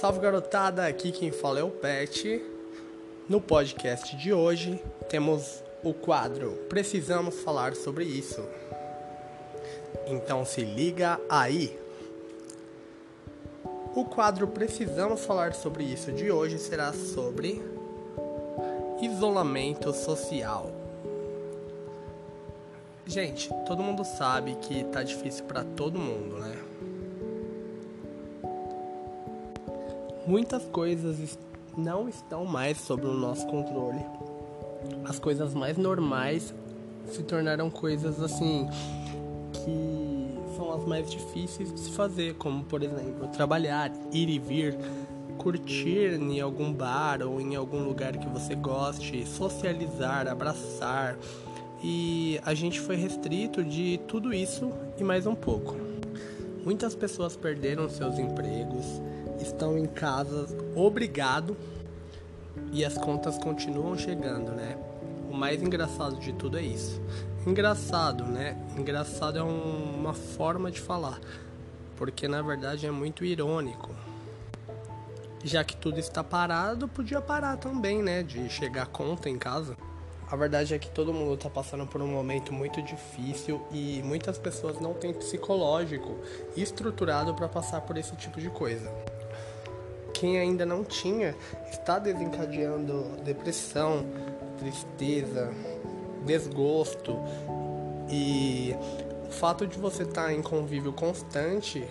Salve garotada, aqui quem fala é o Pet. No podcast de hoje temos o quadro Precisamos falar sobre isso. Então se liga aí. O quadro Precisamos falar sobre isso de hoje será sobre isolamento social. Gente, todo mundo sabe que tá difícil para todo mundo, né? Muitas coisas não estão mais sob o nosso controle. As coisas mais normais se tornaram coisas assim que são as mais difíceis de se fazer, como por exemplo, trabalhar, ir e vir, curtir em algum bar ou em algum lugar que você goste, socializar, abraçar. E a gente foi restrito de tudo isso e mais um pouco. Muitas pessoas perderam seus empregos, estão em casa obrigado e as contas continuam chegando, né? O mais engraçado de tudo é isso. Engraçado, né? Engraçado é um, uma forma de falar, porque na verdade é muito irônico. Já que tudo está parado, podia parar também, né? De chegar conta em casa. A verdade é que todo mundo está passando por um momento muito difícil e muitas pessoas não têm psicológico estruturado para passar por esse tipo de coisa quem ainda não tinha está desencadeando depressão, tristeza, desgosto. E o fato de você estar tá em convívio constante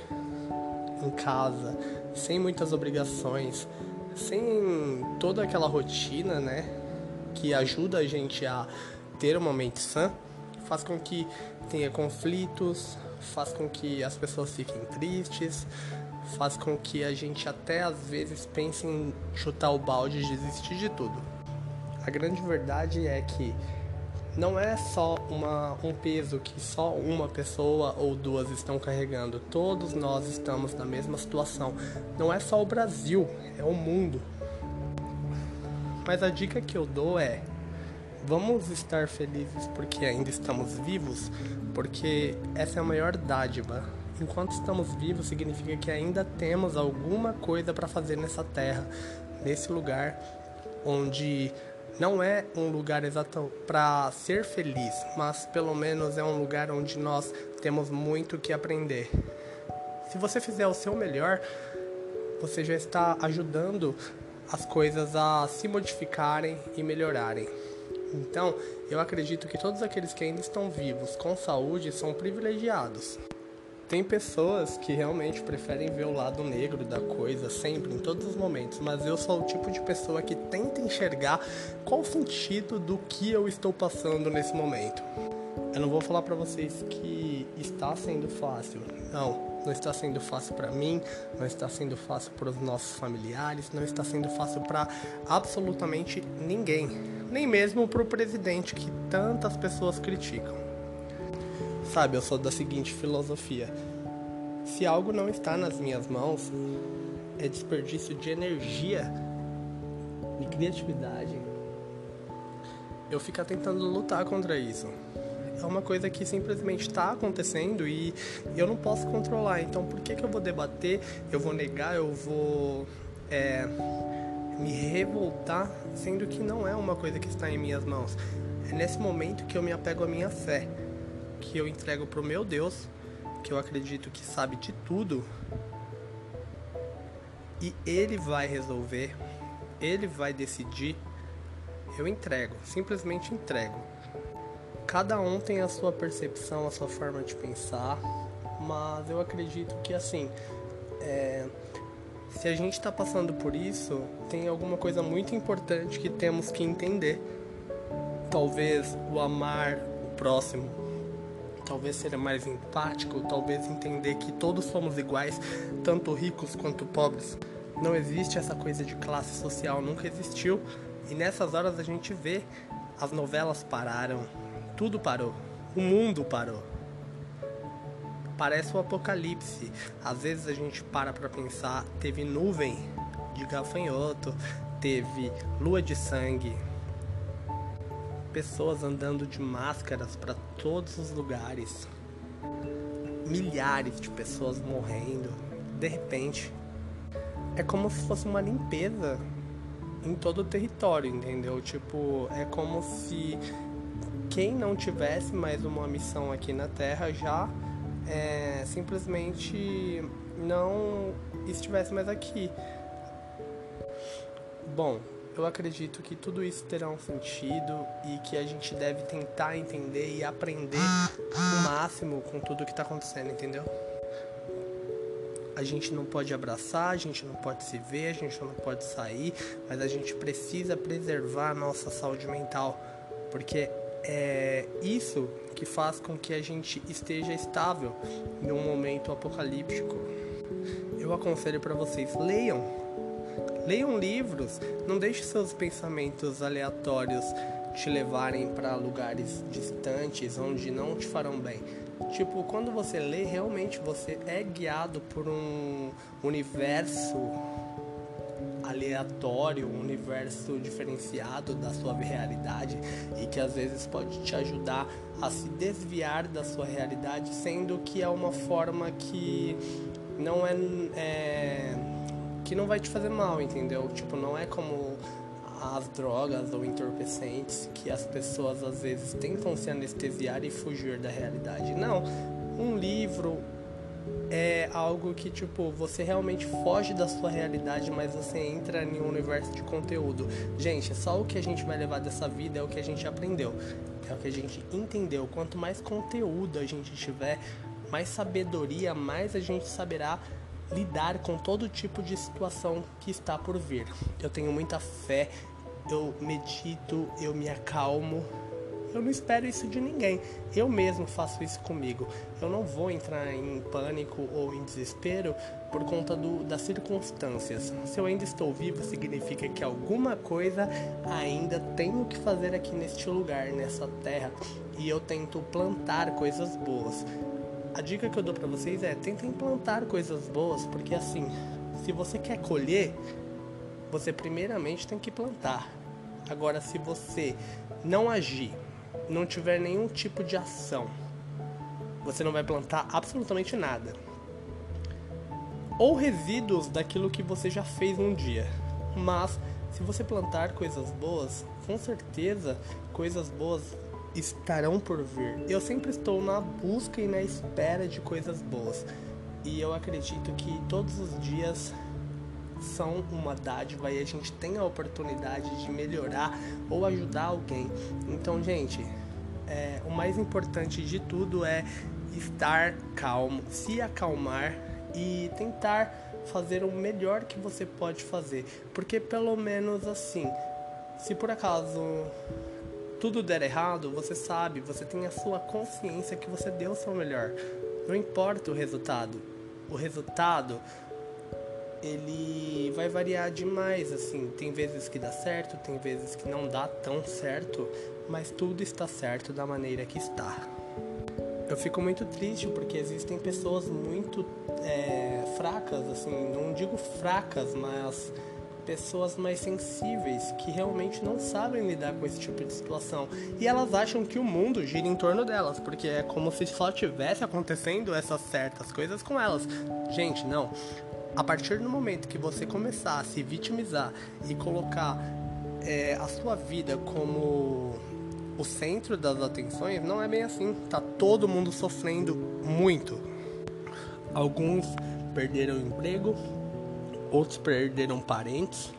em casa, sem muitas obrigações, sem toda aquela rotina, né, que ajuda a gente a ter uma mente sã, faz com que tenha conflitos, faz com que as pessoas fiquem tristes, faz com que a gente até às vezes pense em chutar o balde e desistir de tudo. A grande verdade é que não é só uma, um peso que só uma pessoa ou duas estão carregando. Todos nós estamos na mesma situação. Não é só o Brasil, é o mundo. Mas a dica que eu dou é: vamos estar felizes porque ainda estamos vivos, porque essa é a maior dádiva enquanto estamos vivos, significa que ainda temos alguma coisa para fazer nessa terra, nesse lugar onde não é um lugar exato para ser feliz, mas pelo menos é um lugar onde nós temos muito que aprender. Se você fizer o seu melhor, você já está ajudando as coisas a se modificarem e melhorarem. Então, eu acredito que todos aqueles que ainda estão vivos com saúde são privilegiados. Tem pessoas que realmente preferem ver o lado negro da coisa sempre, em todos os momentos, mas eu sou o tipo de pessoa que tenta enxergar qual o sentido do que eu estou passando nesse momento. Eu não vou falar para vocês que está sendo fácil. Não, não está sendo fácil para mim, não está sendo fácil para os nossos familiares, não está sendo fácil para absolutamente ninguém, nem mesmo para o presidente que tantas pessoas criticam. Sabe, eu sou da seguinte filosofia: se algo não está nas minhas mãos, é desperdício de energia, de criatividade. Eu ficar tentando lutar contra isso. É uma coisa que simplesmente está acontecendo e eu não posso controlar. Então, por que, que eu vou debater? Eu vou negar? Eu vou é, me revoltar, sendo que não é uma coisa que está em minhas mãos. É nesse momento que eu me apego à minha fé que eu entrego pro meu Deus, que eu acredito que sabe de tudo, e ele vai resolver, ele vai decidir, eu entrego, simplesmente entrego. Cada um tem a sua percepção, a sua forma de pensar, mas eu acredito que assim, é, se a gente está passando por isso, tem alguma coisa muito importante que temos que entender. Talvez o amar o próximo, talvez ser mais empático, talvez entender que todos somos iguais, tanto ricos quanto pobres. Não existe essa coisa de classe social, nunca existiu. E nessas horas a gente vê as novelas pararam, tudo parou, o mundo parou. Parece o um apocalipse. Às vezes a gente para para pensar, teve nuvem de gafanhoto, teve lua de sangue, pessoas andando de máscaras para todos os lugares, milhares de pessoas morrendo. De repente, é como se fosse uma limpeza em todo o território, entendeu? Tipo, é como se quem não tivesse mais uma missão aqui na Terra já é, simplesmente não estivesse mais aqui. Bom, eu acredito que tudo isso terá um sentido e que a gente deve tentar entender e aprender o máximo com tudo que está acontecendo, entendeu? A gente não pode abraçar, a gente não pode se ver, a gente não pode sair, mas a gente precisa preservar a nossa saúde mental, porque é isso que faz com que a gente esteja estável em um momento apocalíptico. Eu aconselho para vocês, leiam. Leiam livros, não deixe seus pensamentos aleatórios te levarem para lugares distantes onde não te farão bem. Tipo, quando você lê, realmente você é guiado por um universo aleatório, um universo diferenciado da sua realidade e que às vezes pode te ajudar a se desviar da sua realidade, sendo que é uma forma que não é, é que não vai te fazer mal, entendeu? Tipo, não é como as drogas ou entorpecentes que as pessoas às vezes tentam se anestesiar e fugir da realidade. Não, um livro, é algo que, tipo, você realmente foge da sua realidade, mas você entra em um universo de conteúdo. Gente, só o que a gente vai levar dessa vida é o que a gente aprendeu, é o que a gente entendeu. Quanto mais conteúdo a gente tiver, mais sabedoria, mais a gente saberá lidar com todo tipo de situação que está por vir. Eu tenho muita fé, eu medito, eu me acalmo eu não espero isso de ninguém. Eu mesmo faço isso comigo. Eu não vou entrar em pânico ou em desespero por conta do, das circunstâncias. Se eu ainda estou vivo, significa que alguma coisa ainda tenho que fazer aqui neste lugar, nessa terra. E eu tento plantar coisas boas. A dica que eu dou para vocês é: tentem plantar coisas boas, porque assim, se você quer colher, você primeiramente tem que plantar. Agora, se você não agir não tiver nenhum tipo de ação, você não vai plantar absolutamente nada. Ou resíduos daquilo que você já fez um dia. Mas se você plantar coisas boas, com certeza coisas boas estarão por vir. Eu sempre estou na busca e na espera de coisas boas. E eu acredito que todos os dias são uma dádiva e a gente tem a oportunidade de melhorar ou ajudar alguém. Então, gente, é, o mais importante de tudo é estar calmo, se acalmar e tentar fazer o melhor que você pode fazer, porque pelo menos assim, se por acaso tudo der errado, você sabe, você tem a sua consciência que você deu o seu melhor. Não importa o resultado. O resultado ele vai variar demais, assim, tem vezes que dá certo, tem vezes que não dá tão certo, mas tudo está certo da maneira que está. Eu fico muito triste porque existem pessoas muito é, fracas, assim, não digo fracas, mas pessoas mais sensíveis que realmente não sabem lidar com esse tipo de situação e elas acham que o mundo gira em torno delas, porque é como se só tivesse acontecendo essas certas coisas com elas. Gente, não. A partir do momento que você começar a se vitimizar e colocar é, a sua vida como o centro das atenções, não é bem assim. Tá todo mundo sofrendo muito. Alguns perderam emprego, outros perderam parentes,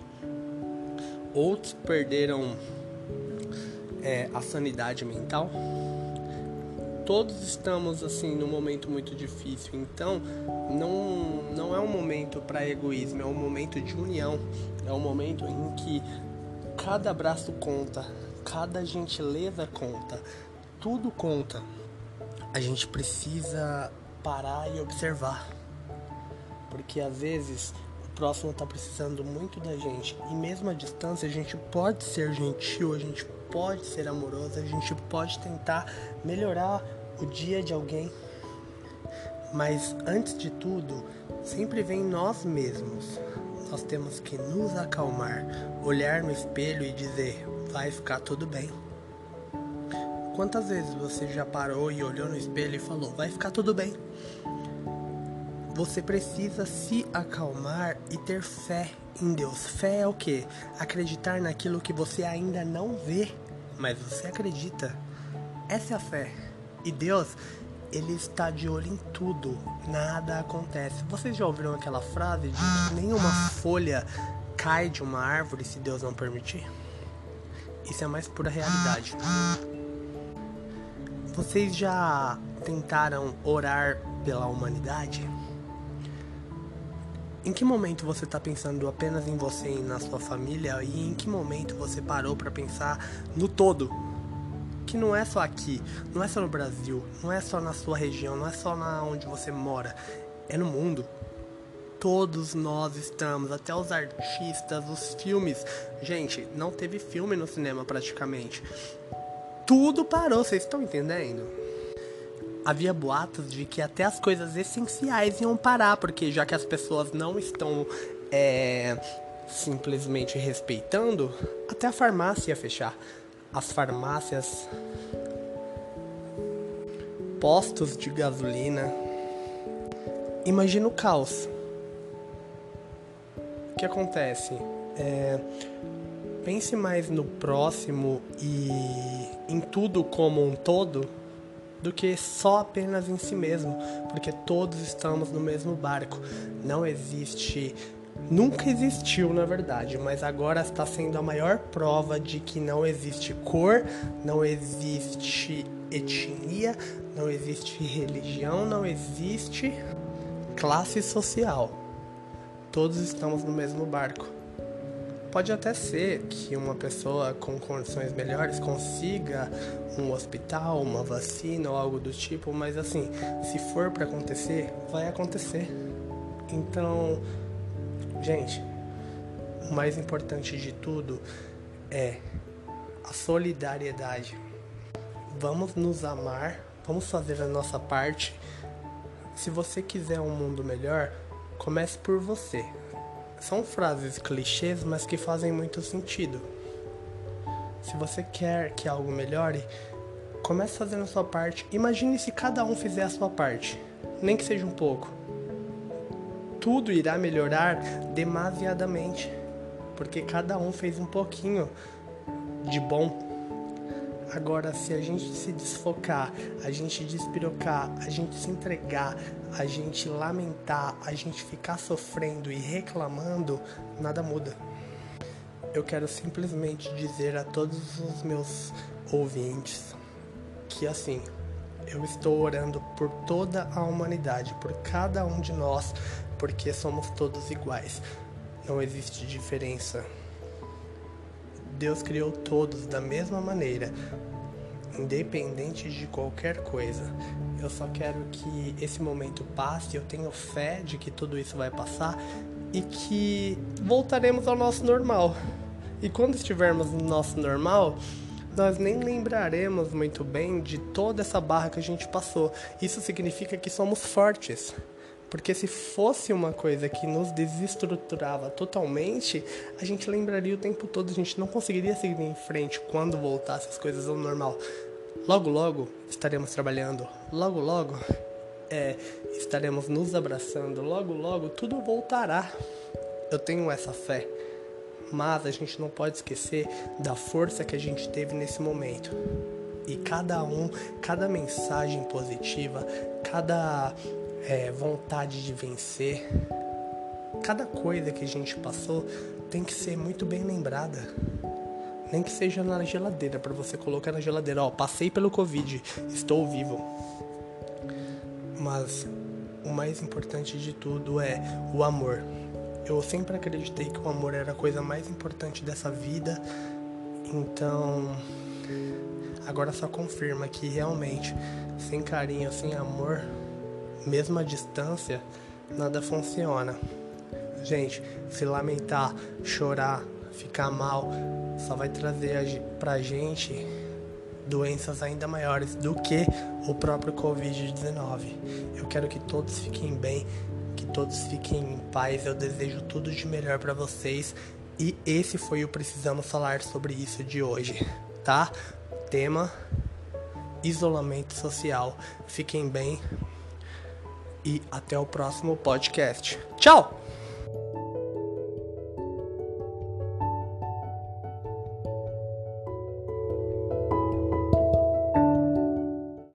outros perderam é, a sanidade mental todos estamos assim num momento muito difícil. Então, não não é um momento para egoísmo, é um momento de união. É um momento em que cada abraço conta, cada gentileza conta, tudo conta. A gente precisa parar e observar. Porque às vezes próximo está precisando muito da gente. E mesmo à distância, a gente pode ser gentil, a gente pode ser amoroso, a gente pode tentar melhorar o dia de alguém. Mas antes de tudo, sempre vem nós mesmos. Nós temos que nos acalmar, olhar no espelho e dizer: vai ficar tudo bem. Quantas vezes você já parou e olhou no espelho e falou: vai ficar tudo bem? Você precisa se acalmar e ter fé em Deus. Fé é o que? Acreditar naquilo que você ainda não vê, mas você acredita. Essa é a fé. E Deus, ele está de olho em tudo, nada acontece. Vocês já ouviram aquela frase de que nenhuma folha cai de uma árvore se Deus não permitir? Isso é a mais pura realidade. Vocês já tentaram orar pela humanidade? Em que momento você está pensando apenas em você e na sua família e em que momento você parou para pensar no todo? Que não é só aqui, não é só no Brasil, não é só na sua região, não é só na onde você mora, é no mundo. Todos nós estamos, até os artistas, os filmes. Gente, não teve filme no cinema praticamente. Tudo parou, vocês estão entendendo? Havia boatos de que até as coisas essenciais iam parar, porque já que as pessoas não estão é, simplesmente respeitando, até a farmácia ia fechar. As farmácias, postos de gasolina. Imagina o caos. O que acontece? É, pense mais no próximo e em tudo como um todo do que só apenas em si mesmo, porque todos estamos no mesmo barco. Não existe nunca existiu, na verdade, mas agora está sendo a maior prova de que não existe cor, não existe etnia, não existe religião, não existe classe social. Todos estamos no mesmo barco. Pode até ser que uma pessoa com condições melhores consiga um hospital, uma vacina ou algo do tipo, mas assim, se for para acontecer, vai acontecer. Então, gente, o mais importante de tudo é a solidariedade. Vamos nos amar, vamos fazer a nossa parte. Se você quiser um mundo melhor, comece por você. São frases clichês, mas que fazem muito sentido. Se você quer que algo melhore, comece fazendo a sua parte. Imagine se cada um fizer a sua parte, nem que seja um pouco. Tudo irá melhorar demasiadamente, porque cada um fez um pouquinho de bom Agora, se a gente se desfocar, a gente despirocar, a gente se entregar, a gente lamentar, a gente ficar sofrendo e reclamando, nada muda. Eu quero simplesmente dizer a todos os meus ouvintes que assim, eu estou orando por toda a humanidade, por cada um de nós, porque somos todos iguais. Não existe diferença. Deus criou todos da mesma maneira, independente de qualquer coisa. Eu só quero que esse momento passe, eu tenho fé de que tudo isso vai passar e que voltaremos ao nosso normal. E quando estivermos no nosso normal, nós nem lembraremos muito bem de toda essa barra que a gente passou. Isso significa que somos fortes. Porque se fosse uma coisa que nos desestruturava totalmente, a gente lembraria o tempo todo, a gente não conseguiria seguir em frente quando voltasse as coisas ao normal. Logo, logo estaremos trabalhando, logo, logo é, estaremos nos abraçando, logo, logo tudo voltará. Eu tenho essa fé, mas a gente não pode esquecer da força que a gente teve nesse momento. E cada um, cada mensagem positiva, cada é, vontade de vencer, cada coisa que a gente passou tem que ser muito bem lembrada. Nem que seja na geladeira, para você colocar na geladeira, ó, passei pelo Covid, estou vivo. Mas o mais importante de tudo é o amor. Eu sempre acreditei que o amor era a coisa mais importante dessa vida. Então, agora só confirma que realmente, sem carinho, sem amor, mesmo à distância, nada funciona. Gente, se lamentar, chorar, ficar mal, só vai trazer pra gente doenças ainda maiores do que o próprio Covid-19. Eu quero que todos fiquem bem, que todos fiquem em paz. Eu desejo tudo de melhor para vocês. E esse foi o Precisamos Falar sobre isso de hoje, tá? Tema: isolamento social. Fiquem bem e até o próximo podcast. Tchau!